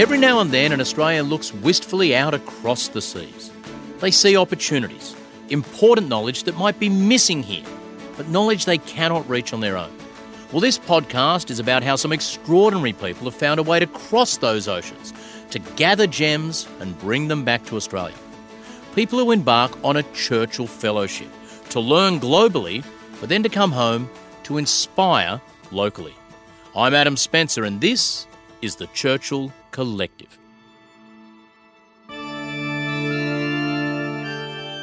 Every now and then, an Australian looks wistfully out across the seas. They see opportunities, important knowledge that might be missing here, but knowledge they cannot reach on their own. Well, this podcast is about how some extraordinary people have found a way to cross those oceans, to gather gems and bring them back to Australia. People who embark on a Churchill Fellowship to learn globally, but then to come home to inspire locally. I'm Adam Spencer, and this is the Churchill Collective.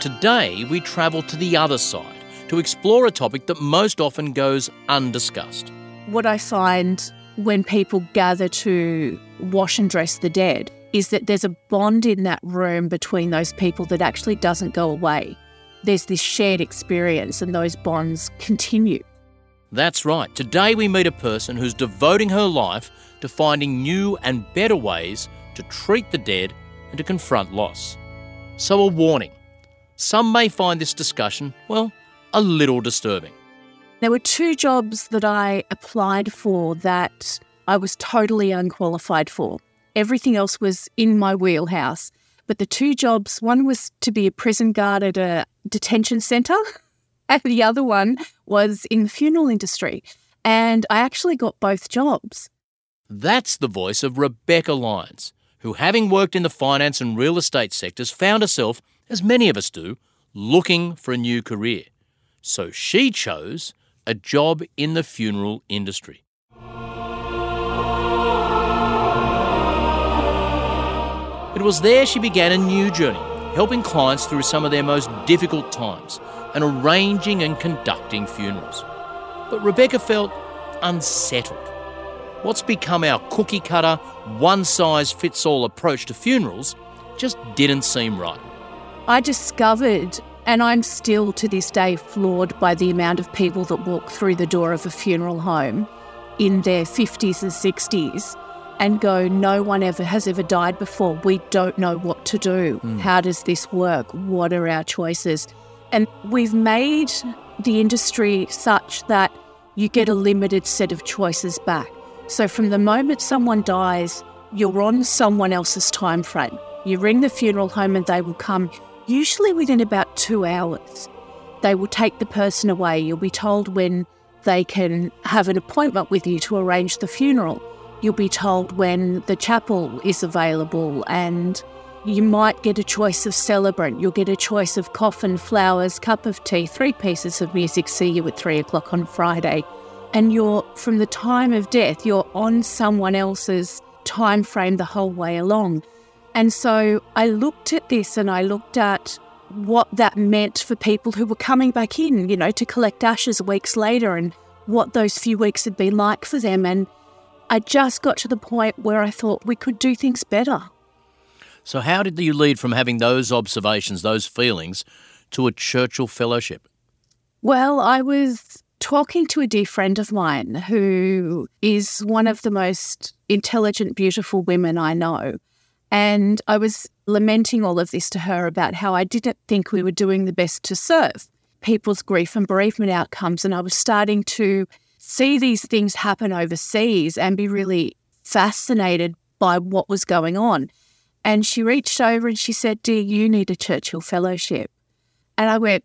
Today, we travel to the other side to explore a topic that most often goes undiscussed. What I find when people gather to wash and dress the dead is that there's a bond in that room between those people that actually doesn't go away. There's this shared experience, and those bonds continue. That's right. Today we meet a person who's devoting her life to finding new and better ways to treat the dead and to confront loss. So, a warning some may find this discussion, well, a little disturbing. There were two jobs that I applied for that I was totally unqualified for. Everything else was in my wheelhouse. But the two jobs one was to be a prison guard at a detention centre, and the other one was in the funeral industry. And I actually got both jobs. That's the voice of Rebecca Lyons, who, having worked in the finance and real estate sectors, found herself, as many of us do, looking for a new career. So she chose a job in the funeral industry. It was there she began a new journey, helping clients through some of their most difficult times and arranging and conducting funerals. But Rebecca felt unsettled. What's become our cookie cutter, one size fits all approach to funerals just didn't seem right. I discovered, and I'm still to this day floored by the amount of people that walk through the door of a funeral home in their 50s and 60s and go, no one ever has ever died before. We don't know what to do. Mm. How does this work? What are our choices? And we've made the industry such that you get a limited set of choices back. So from the moment someone dies, you're on someone else's time frame. You ring the funeral home and they will come, usually within about two hours. They will take the person away. You'll be told when they can have an appointment with you to arrange the funeral. You'll be told when the chapel is available, and you might get a choice of celebrant. You'll get a choice of coffin, flowers, cup of tea, three pieces of music, see you at three o'clock on Friday. And you're, from the time of death, you're on someone else's time frame the whole way along. And so I looked at this and I looked at what that meant for people who were coming back in, you know, to collect ashes weeks later and what those few weeks had been like for them. And I just got to the point where I thought we could do things better. So, how did you lead from having those observations, those feelings, to a Churchill Fellowship? Well, I was talking to a dear friend of mine who is one of the most intelligent, beautiful women I know. And I was lamenting all of this to her about how I didn't think we were doing the best to serve people's grief and bereavement outcomes. And I was starting to see these things happen overseas and be really fascinated by what was going on. And she reached over and she said, Dear, you need a Churchill Fellowship. And I went,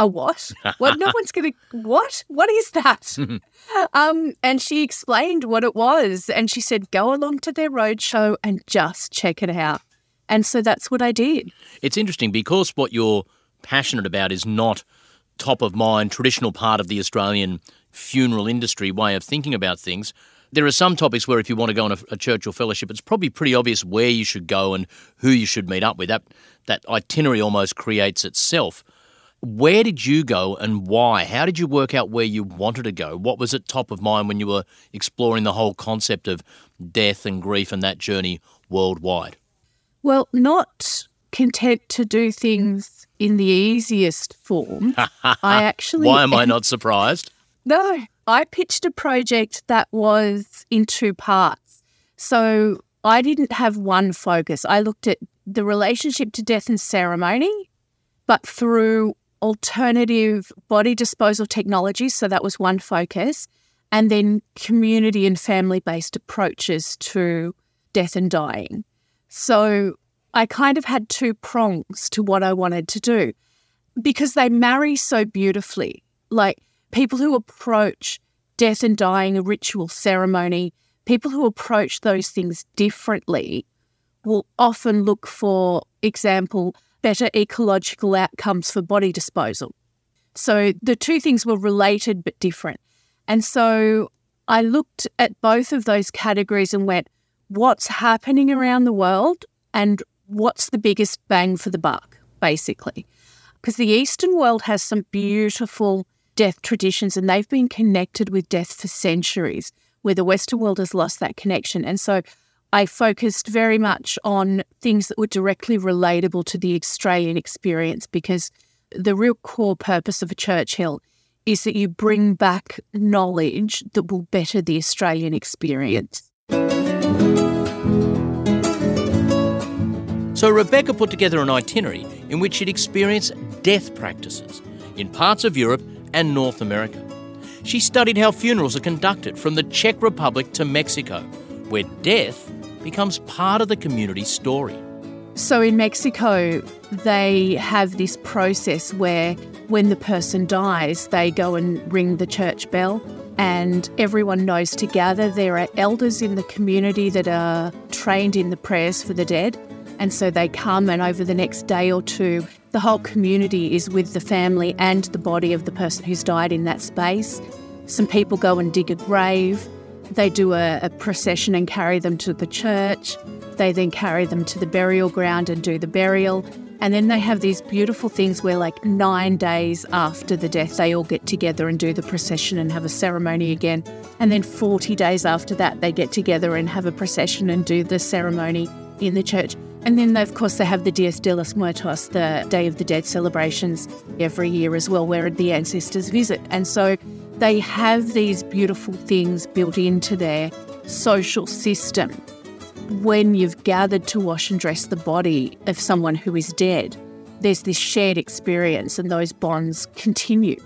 A what? Well, no one's going to, what? What is that? um, and she explained what it was. And she said, Go along to their roadshow and just check it out. And so that's what I did. It's interesting because what you're passionate about is not top of mind, traditional part of the Australian funeral industry way of thinking about things. There are some topics where if you want to go on a, a or Fellowship, it's probably pretty obvious where you should go and who you should meet up with. That that itinerary almost creates itself. Where did you go and why? How did you work out where you wanted to go? What was at top of mind when you were exploring the whole concept of death and grief and that journey worldwide? Well, not content to do things in the easiest form. I actually Why am I not surprised? No, I pitched a project that was in two parts. So I didn't have one focus. I looked at the relationship to death and ceremony, but through alternative body disposal technologies. So that was one focus. And then community and family based approaches to death and dying. So I kind of had two prongs to what I wanted to do because they marry so beautifully. Like people who approach death and dying, a ritual ceremony, people who approach those things differently will often look for example better ecological outcomes for body disposal. So the two things were related but different. And so I looked at both of those categories and went, what's happening around the world and what's the biggest bang for the buck, basically. Because the Eastern world has some beautiful death traditions and they've been connected with death for centuries, where the Western world has lost that connection. And so I focused very much on things that were directly relatable to the Australian experience because the real core purpose of a Churchill is that you bring back knowledge that will better the Australian experience. So Rebecca put together an itinerary in which she'd experience death practices in parts of Europe and North America. She studied how funerals are conducted from the Czech Republic to Mexico, where death becomes part of the community story. So in Mexico, they have this process where when the person dies, they go and ring the church bell and everyone knows to gather. There are elders in the community that are trained in the prayers for the dead. And so they come, and over the next day or two, the whole community is with the family and the body of the person who's died in that space. Some people go and dig a grave. They do a, a, procession and carry them to the church. They then carry them to the burial ground and do the burial. And then they have these beautiful things where, like, nine days after the death, they all get together and do the procession and have a ceremony again. And then 40 days after that, they get together and have a procession and do the ceremony in the church. And then, of course, they have the Dias de los Muertos, the Day of the Dead celebrations every year as well, where the ancestors visit. And so they have these beautiful things built into their social system. When you've gathered to wash and dress the body of someone who is dead, there's this shared experience and those bonds continue.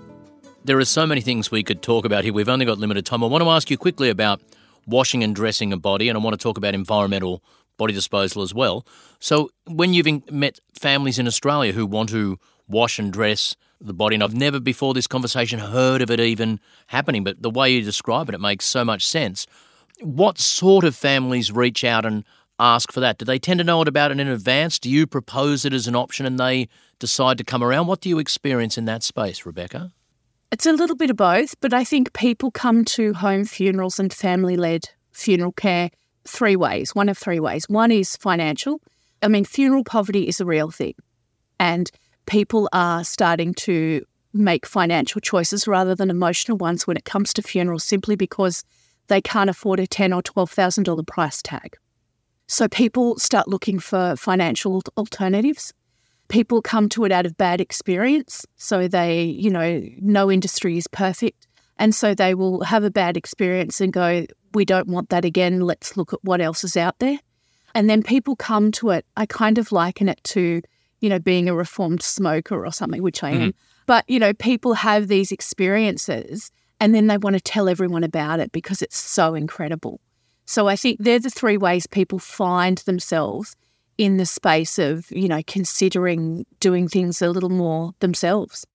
There are so many things we could talk about here. We've only got limited time. I want to ask you quickly about washing and dressing a body, and I want to talk about environmental body disposal as well. So, when you've met families in Australia who want to wash and dress the body. And I've never before this conversation heard of it even happening, but the way you describe it, it makes so much sense. What sort of families reach out and ask for that? Do they tend to know it about it in advance? Do you propose it as an option and they decide to come around? What do you experience in that space, Rebecca? It's a little bit of both, but I think people come to home funerals and family led funeral care three ways, one of three ways. One is financial. I mean, funeral poverty is a real thing. And people are starting to make financial choices rather than emotional ones when it comes to funerals simply because they can't afford a ten or twelve thousand dollar price tag. So people start looking for financial alternatives. People come to it out of bad experience. So they, you know, no industry is perfect. And so they will have a bad experience and go, we don't want that again. Let's look at what else is out there. And then people come to it. I kind of liken it to you know, being a reformed smoker or something, which I am. Mm-hmm. But, you know, people have these experiences and then they want to tell everyone about it because it's so incredible. So I think they're the three ways people find themselves in the space of, you know, considering doing things a little more themselves.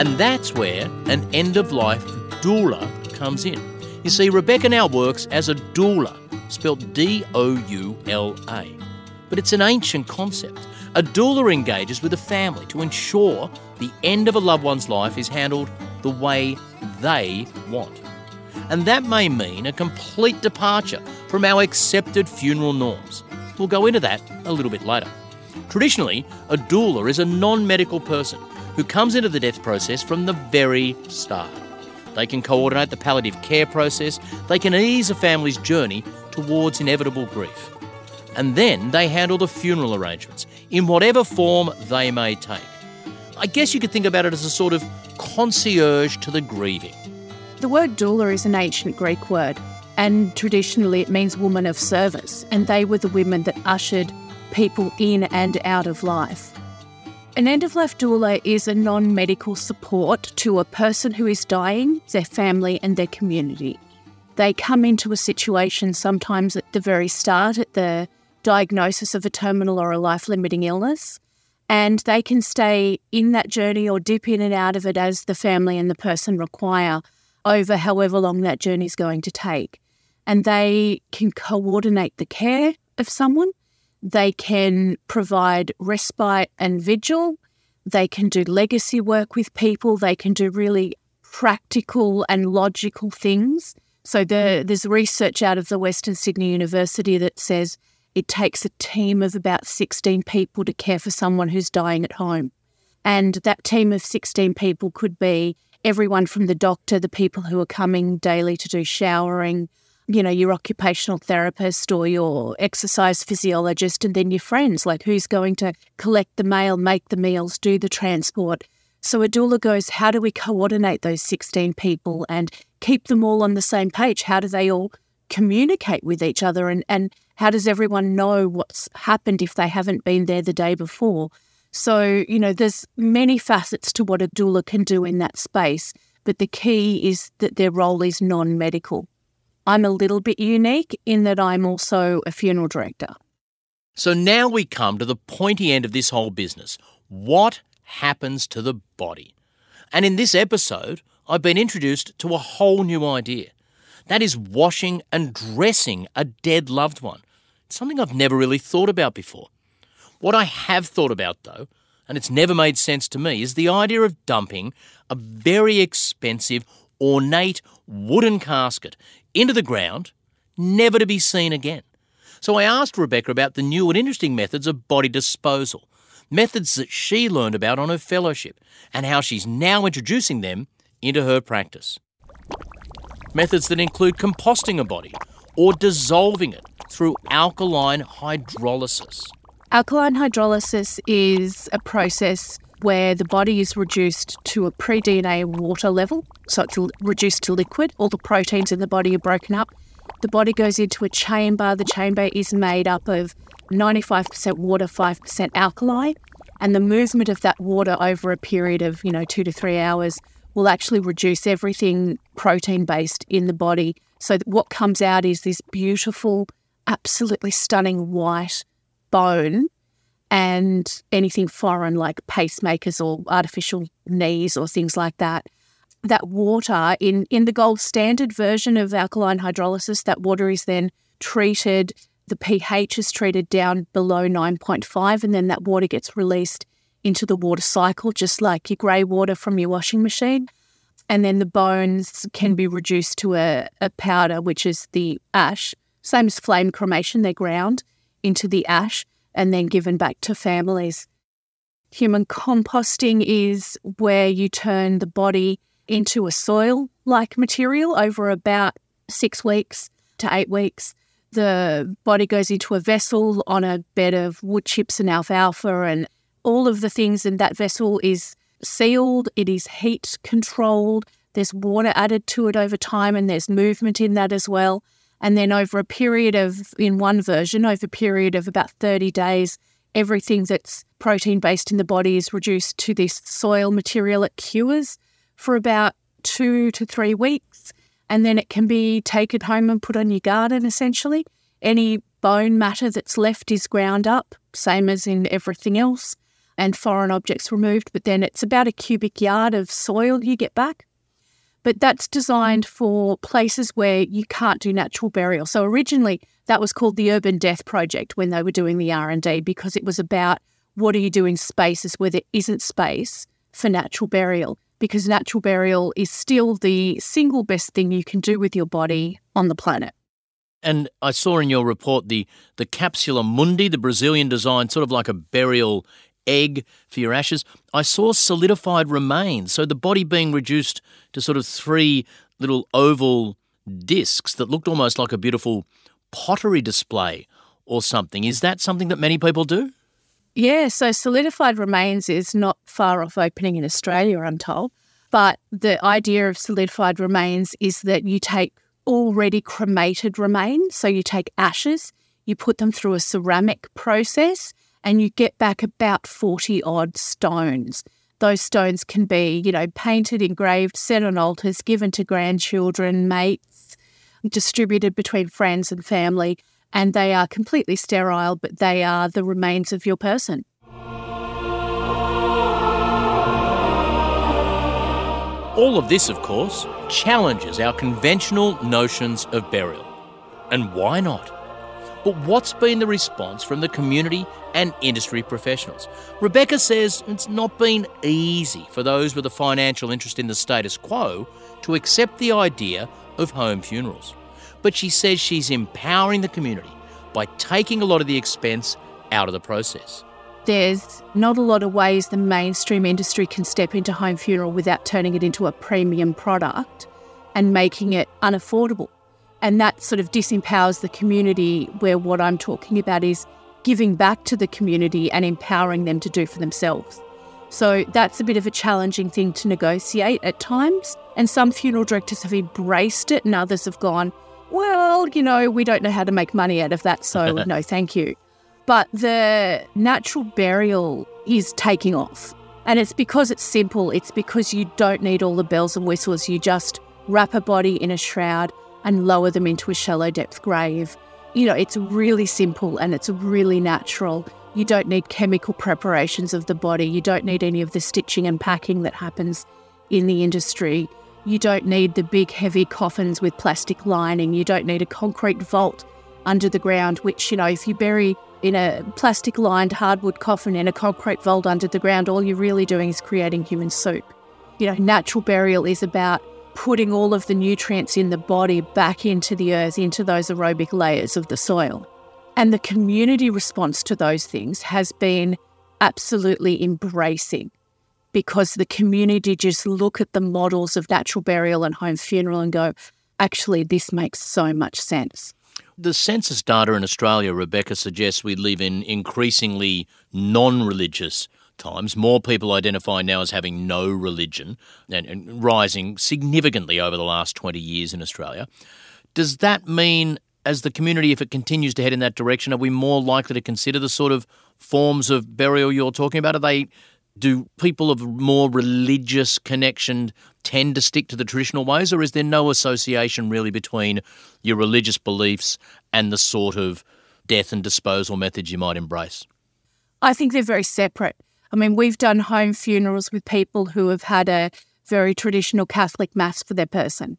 And that's where an end of life doula comes in. You see, Rebecca now works as a doula, spelled D O U L A but it's an ancient concept. A doula engages with a family to ensure the end of a loved one's life is handled the way they want. And that may mean a complete departure from our accepted funeral norms. We'll go into that a little bit later. Traditionally, a doula is a non medical person who comes into the death process from the very start. They can coordinate the palliative care process, they can ease a family's journey towards inevitable grief and then they handle the funeral arrangements in whatever form they may take. I guess you could think about it as a sort of concierge to the grieving. The word doula is an ancient Greek word, and traditionally it means woman of service, and they were the women that ushered people in and out of life. An end of life doula is a non medical support to a person who is dying, their family, and their community. They come into a situation sometimes at the very start, at the diagnosis of a terminal or a life limiting illness, and they can stay in that journey or dip in and out of it as the family and the person require over however long that journey is going to take. And they can coordinate the care of someone, they can provide respite and vigil, they can do legacy work with people, they can do really practical and logical things. So the, there's research out of the Western Sydney University that says it takes a team of about 16 people to care for someone who's dying at home. And that team of 16 people could be everyone from the doctor, the people who are coming daily to do showering, you know, your occupational therapist or your exercise physiologist, and then your friends, like who's going to collect the mail, make the meals, do the transport. So a doula goes, how do we coordinate those 16 people and keep them all on the same page? How do they all communicate with each other? And, and how does everyone know what's happened if they haven't been there the day before? So, you know, there's many facets to what a doula can do in that space, but the key is that their role is non medical. I'm a little bit unique in that I'm also a funeral director. So now we come to the pointy end of this whole business. What happens to the body? And in this episode, I've been introduced to a whole new idea. That is washing and dressing a dead loved one. It's something I've never really thought about before. What I have thought about, though, and it's never made sense to me, is the idea of dumping a very expensive, ornate wooden casket into the ground, never to be seen again. So I asked Rebecca about the new and interesting methods of body disposal, methods that she learned about on her fellowship, and how she's now introducing them into her practice. Methods that include composting a body or dissolving it through alkaline hydrolysis. Alkaline hydrolysis is a process where the body is reduced to a pre DNA water level. So it's reduced to liquid. All the proteins in the body are broken up. The body goes into a chamber. The chamber is made up of 95% water, 5% alkali. And the movement of that water over a period of, you know, two to three hours will actually reduce everything protein based in the body. So what comes out is this beautiful, absolutely stunning white bone and anything foreign like pacemakers or artificial knees or things like that. That water in, in the gold standard version of alkaline hydrolysis, that water is then treated, the pH is treated down below 9.5, and then that water gets released into the water cycle, just like your grey water from your washing machine. And then the bones can be reduced to a, a powder, which is the ash, same as flame cremation, they're ground into the ash and then given back to families. Human composting is where you turn the body into a soil like material over about six weeks to eight weeks. The body goes into a vessel on a bed of wood chips and alfalfa, and all of the things in that vessel is sealed, it is heat controlled, there's water added to it over time, and there's movement in that as well. And then over a period of, in one version, over a period of about 30 days, everything that's protein based in the body is reduced to this soil material. It cures for about two to three weeks. And then it can be taken home and put on your garden essentially. Any bone matter that's left is ground up, same as in everything else, and foreign objects removed. But then it's about a cubic yard of soil you get back but that's designed mm. for places where you can't do natural burial. So originally that was called the Urban Death Project when they were doing the R&D because it was about what do you do in spaces where there isn't space for natural burial because natural burial is still the single best thing you can do with your body on the planet. And I saw in your report the the capsula mundi, the Brazilian design, sort of like a burial egg for your ashes. I saw solidified remains, so the body being reduced to sort of three little oval discs that looked almost like a beautiful pottery display or something. Is that something that many people do? Yeah, so solidified remains is not far off opening in Australia, I'm told. But the idea of solidified remains is that you take already cremated remains, so you take ashes, you put them through a ceramic process, and you get back about 40 odd stones. Those stones can be, you know, painted, engraved, set on altars, given to grandchildren, mates, distributed between friends and family, and they are completely sterile, but they are the remains of your person. All of this, of course, challenges our conventional notions of burial. And why not? But what's been the response from the community and industry professionals? Rebecca says it's not been easy for those with a financial interest in the status quo to accept the idea of home funerals. But she says she's empowering the community by taking a lot of the expense out of the process. There's not a lot of ways the mainstream industry can step into home funeral without turning it into a premium product and making it unaffordable. And that sort of disempowers the community, where what I'm talking about is giving back to the community and empowering them to do for themselves. So that's a bit of a challenging thing to negotiate at times. And some funeral directors have embraced it, and others have gone, well, you know, we don't know how to make money out of that, so no, thank you. But the natural burial is taking off. And it's because it's simple, it's because you don't need all the bells and whistles. You just wrap a body in a shroud and lower them into a shallow depth grave. You know, it's really simple and it's really natural. You don't need chemical preparations of the body. You don't need any of the stitching and packing that happens in the industry. You don't need the big, heavy coffins with plastic lining. You don't need a concrete vault under the ground, which, you know, if you bury in a plastic lined hardwood coffin in a concrete vault under the ground, all you're really doing is creating human soup. You know, natural burial is about putting all of the nutrients in the body back into the earth, into those aerobic layers of the soil. And the community response to those things has been absolutely embracing because the community just look at the models of natural burial and home funeral and go, actually, this makes so much sense. The census data in Australia, Rebecca suggests we live in increasingly non religious times. More people identify now as having no religion and, and, rising significantly over the last 20 years in Australia. Does that mean, as the community, if it continues to head in that direction, are we more likely to consider the sort of forms of burial you're talking about? Are they do people of more religious connection tend to stick to the traditional ways, or is there no association really between your religious beliefs and the sort of death and disposal methods you might embrace? I think they're very separate. I mean, we've done home funerals with people who have had a very traditional Catholic mass for their person.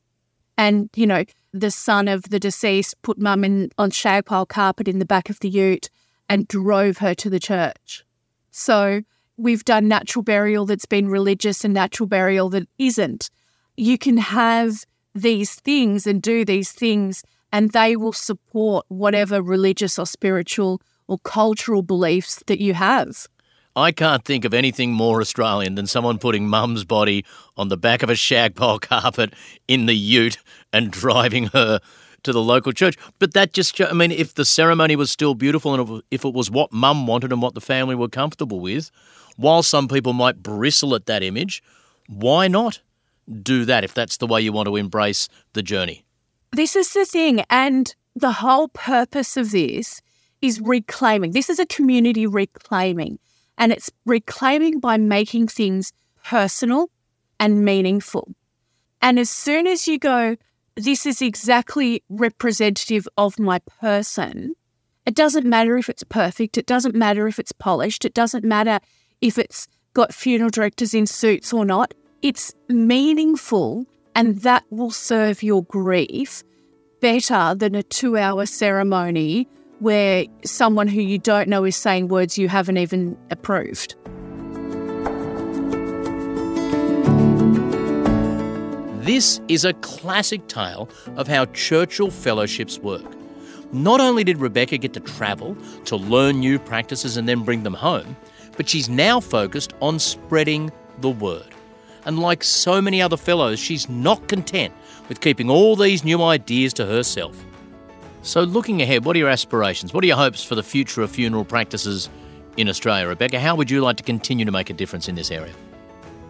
And, you know, the son of the deceased put mum in on shag pile carpet in the back of the ute and drove her to the church. So we've done natural burial that's been religious and natural burial that isn't. You can have these things and do these things, and they will support whatever religious or spiritual or cultural beliefs that you have. I can't think of anything more Australian than someone putting mum's body on the back of a shag pile carpet in the ute and driving her to the local church. But that just, I mean, if the ceremony was still beautiful and if it was what mum wanted and what the family were comfortable with, while some people might bristle at that image, why not do that if that's the way you want to embrace the journey? This is the thing. And the whole purpose of this is reclaiming. This is a community reclaiming. And it's reclaiming by making things personal and meaningful. And as soon as you go, this is exactly representative of my person, it doesn't matter if it's perfect, it doesn't matter if it's polished, it doesn't matter if it's got funeral directors in suits or not. It's meaningful and that will serve your grief better than a two hour ceremony where someone who you don't know is saying words you haven't even approved. This is a classic tale of how Churchill Fellowships work. Not only did Rebecca get to travel to learn new practices and then bring them home, but she's now focused on spreading the word. And like so many other fellows, she's not content with keeping all these new ideas to herself. So, looking ahead, what are your aspirations? What are your hopes for the future of funeral practices in Australia? Rebecca, how would you like to continue to make a difference in this area?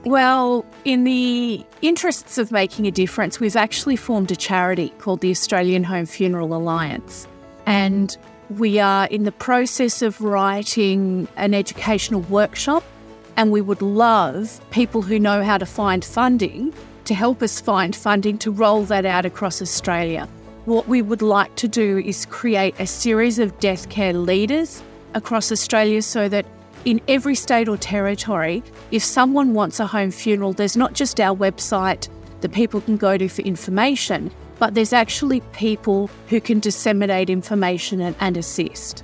Well, in the interests of making a difference, we've actually formed a charity called the Australian Home Funeral Alliance. And we are in the process of writing an educational workshop, and we would love people who know how to find funding to help us find funding to roll that out across Australia. What we would like to do is create a series of death care leaders across Australia so that in every state or territory, if someone wants a home funeral, there's not just our website that people can go to for information, but there's actually people who can disseminate information and, and assist.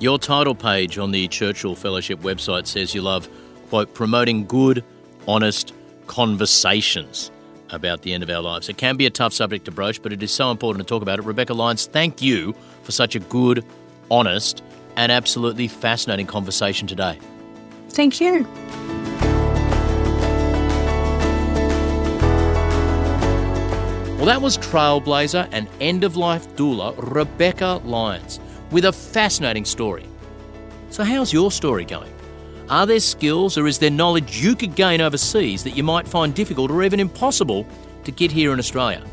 Your title page on the Churchill Fellowship website says you love, quote, promoting good, honest conversations about the end of our lives. It can be a tough subject to broach, but it is so important to talk about it. Rebecca Lyons, thank you for such a good, honest, and absolutely fascinating conversation today. Thank you. Well, that was trailblazer and end of life doula Rebecca Lyons with a fascinating story. So, how's your story going? Are there skills or is there knowledge you could gain overseas that you might find difficult or even impossible to get here in Australia?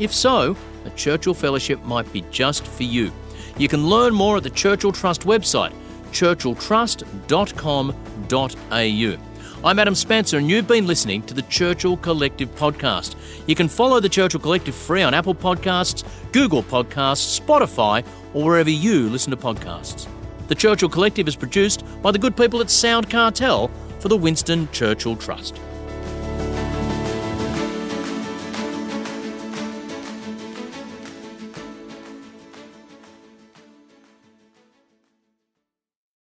If so, a Churchill Fellowship might be just for you. You can learn more at the Churchill Trust website, churchilltrust.com.au. I'm Adam Spencer, and you've been listening to the Churchill Collective podcast. You can follow the Churchill Collective free on Apple Podcasts, Google Podcasts, Spotify, or wherever you listen to podcasts. The Churchill Collective is produced by the good people at Sound Cartel for the Winston Churchill Trust.